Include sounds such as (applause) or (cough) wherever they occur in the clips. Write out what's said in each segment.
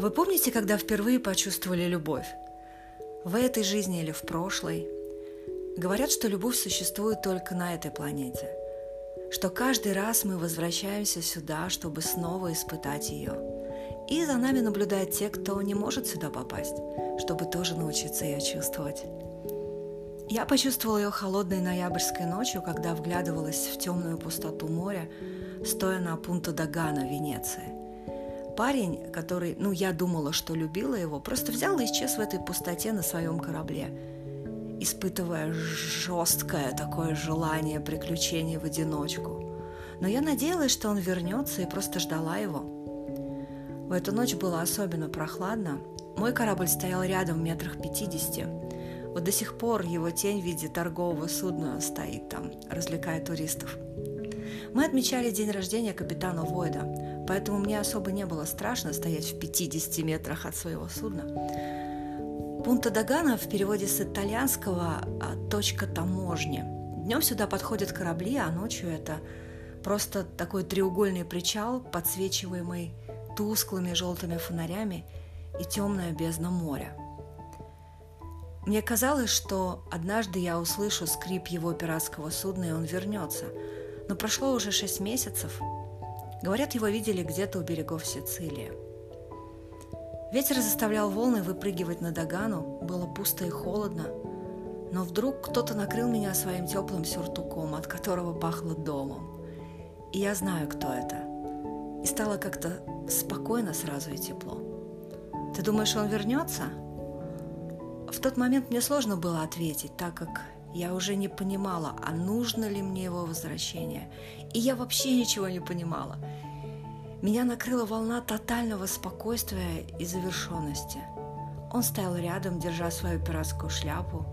А вы помните, когда впервые почувствовали любовь? В этой жизни или в прошлой? Говорят, что любовь существует только на этой планете. Что каждый раз мы возвращаемся сюда, чтобы снова испытать ее. И за нами наблюдают те, кто не может сюда попасть, чтобы тоже научиться ее чувствовать. Я почувствовала ее холодной ноябрьской ночью, когда вглядывалась в темную пустоту моря, стоя на Пунто Дагана Венеции. Парень, который, ну, я думала, что любила его, просто взял и исчез в этой пустоте на своем корабле, испытывая жесткое такое желание приключений в одиночку. Но я надеялась, что он вернется и просто ждала его. В эту ночь было особенно прохладно. Мой корабль стоял рядом в метрах пятидесяти, вот до сих пор его тень в виде торгового судна стоит там, развлекая туристов. Мы отмечали день рождения капитана Войда, поэтому мне особо не было страшно стоять в 50 метрах от своего судна. Пунта Дагана в переводе с итальянского а, «точка таможни». Днем сюда подходят корабли, а ночью это просто такой треугольный причал, подсвечиваемый тусклыми желтыми фонарями и темная бездна моря – мне казалось, что однажды я услышу скрип его пиратского судна, и он вернется. Но прошло уже шесть месяцев. Говорят, его видели где-то у берегов Сицилии. Ветер заставлял волны выпрыгивать на Дагану, было пусто и холодно. Но вдруг кто-то накрыл меня своим теплым сюртуком, от которого пахло домом. И я знаю, кто это. И стало как-то спокойно сразу и тепло. Ты думаешь, он вернется? В тот момент мне сложно было ответить, так как я уже не понимала, а нужно ли мне его возвращение. И я вообще ничего не понимала. Меня накрыла волна тотального спокойствия и завершенности. Он стоял рядом, держа свою пиратскую шляпу.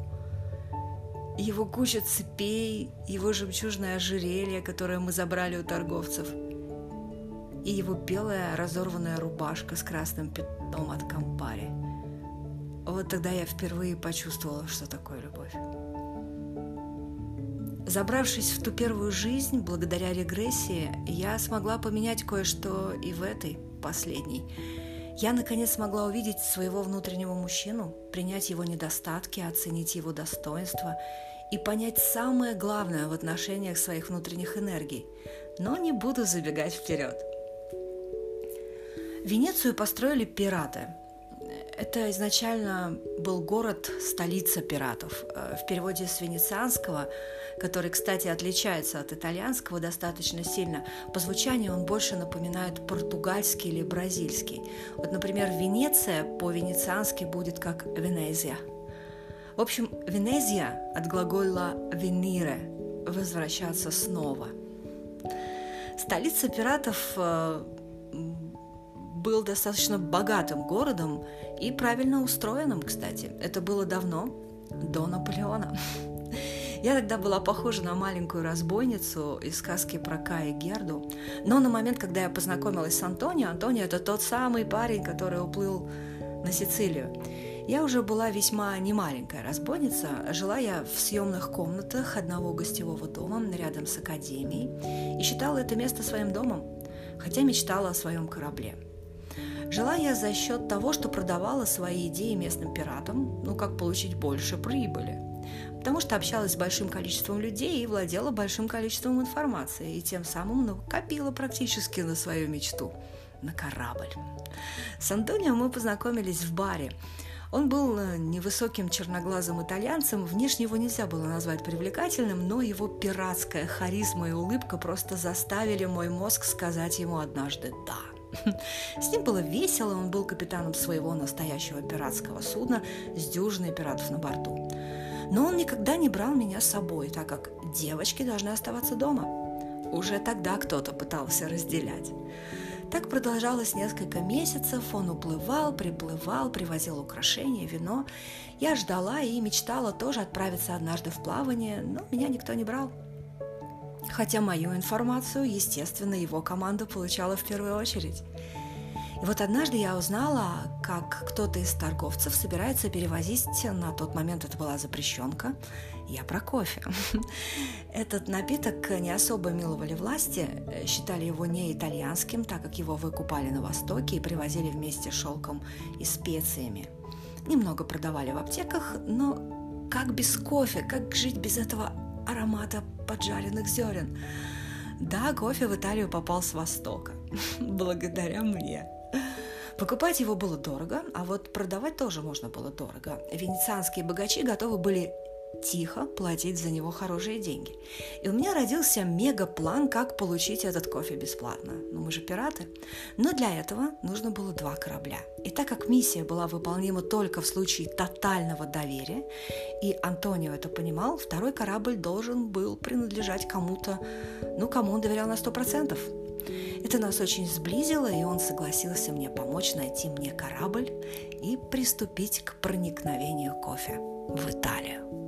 Его куча цепей, его жемчужное ожерелье, которое мы забрали у торговцев, и его белая разорванная рубашка с красным пятном от компари – вот тогда я впервые почувствовала, что такое любовь. Забравшись в ту первую жизнь, благодаря регрессии, я смогла поменять кое-что и в этой, последней. Я, наконец, смогла увидеть своего внутреннего мужчину, принять его недостатки, оценить его достоинства и понять самое главное в отношениях своих внутренних энергий. Но не буду забегать вперед. Венецию построили пираты – это изначально был город, столица пиратов. Э, в переводе с венецианского, который, кстати, отличается от итальянского достаточно сильно, по звучанию он больше напоминает португальский или бразильский. Вот, например, Венеция по-венециански будет как Венезия. В общем, Венезия от глагола «venire» – «возвращаться снова». Столица пиратов э, был достаточно богатым городом и правильно устроенным, кстати. Это было давно, до Наполеона. (laughs) Я тогда была похожа на маленькую разбойницу из сказки про Кая Герду. Но на момент, когда я познакомилась с Антонио, Антонио – это тот самый парень, который уплыл на Сицилию. Я уже была весьма немаленькая разбойница. Жила я в съемных комнатах одного гостевого дома рядом с академией и считала это место своим домом, хотя мечтала о своем корабле – Жила я за счет того, что продавала свои идеи местным пиратам, ну как получить больше прибыли. Потому что общалась с большим количеством людей и владела большим количеством информации, и тем самым накопила практически на свою мечту – на корабль. С Антонио мы познакомились в баре. Он был э, невысоким черноглазым итальянцем, внешне его нельзя было назвать привлекательным, но его пиратская харизма и улыбка просто заставили мой мозг сказать ему однажды «да». (laughs) С ним было весело, он был капитаном своего настоящего пиратского судна с дюжиной пиратов на борту. Но он никогда не брал меня с собой, так как девочки должны оставаться дома. Уже тогда кто-то пытался разделять. Так продолжалось несколько месяцев, он уплывал, приплывал, привозил украшения, вино. Я ждала и мечтала тоже отправиться однажды в плавание, но меня никто не брал. Хотя мою информацию, естественно, его команда получала в первую очередь. И вот однажды я узнала, как кто-то из торговцев собирается перевозить, на тот момент это была запрещенка, я про кофе. (laughs) Этот напиток не особо миловали власти, считали его не итальянским, так как его выкупали на Востоке и привозили вместе с шелком и специями. Немного продавали в аптеках, но как без кофе, как жить без этого аромата поджаренных зерен? Да, кофе в Италию попал с Востока, (laughs) благодаря мне. Покупать его было дорого, а вот продавать тоже можно было дорого. Венецианские богачи готовы были тихо платить за него хорошие деньги. И у меня родился мега-план, как получить этот кофе бесплатно. Ну, мы же пираты. Но для этого нужно было два корабля. И так как миссия была выполнима только в случае тотального доверия, и Антонио это понимал, второй корабль должен был принадлежать кому-то, ну, кому он доверял на сто процентов. Это нас очень сблизило, и он согласился мне помочь найти мне корабль и приступить к проникновению кофе в Италию.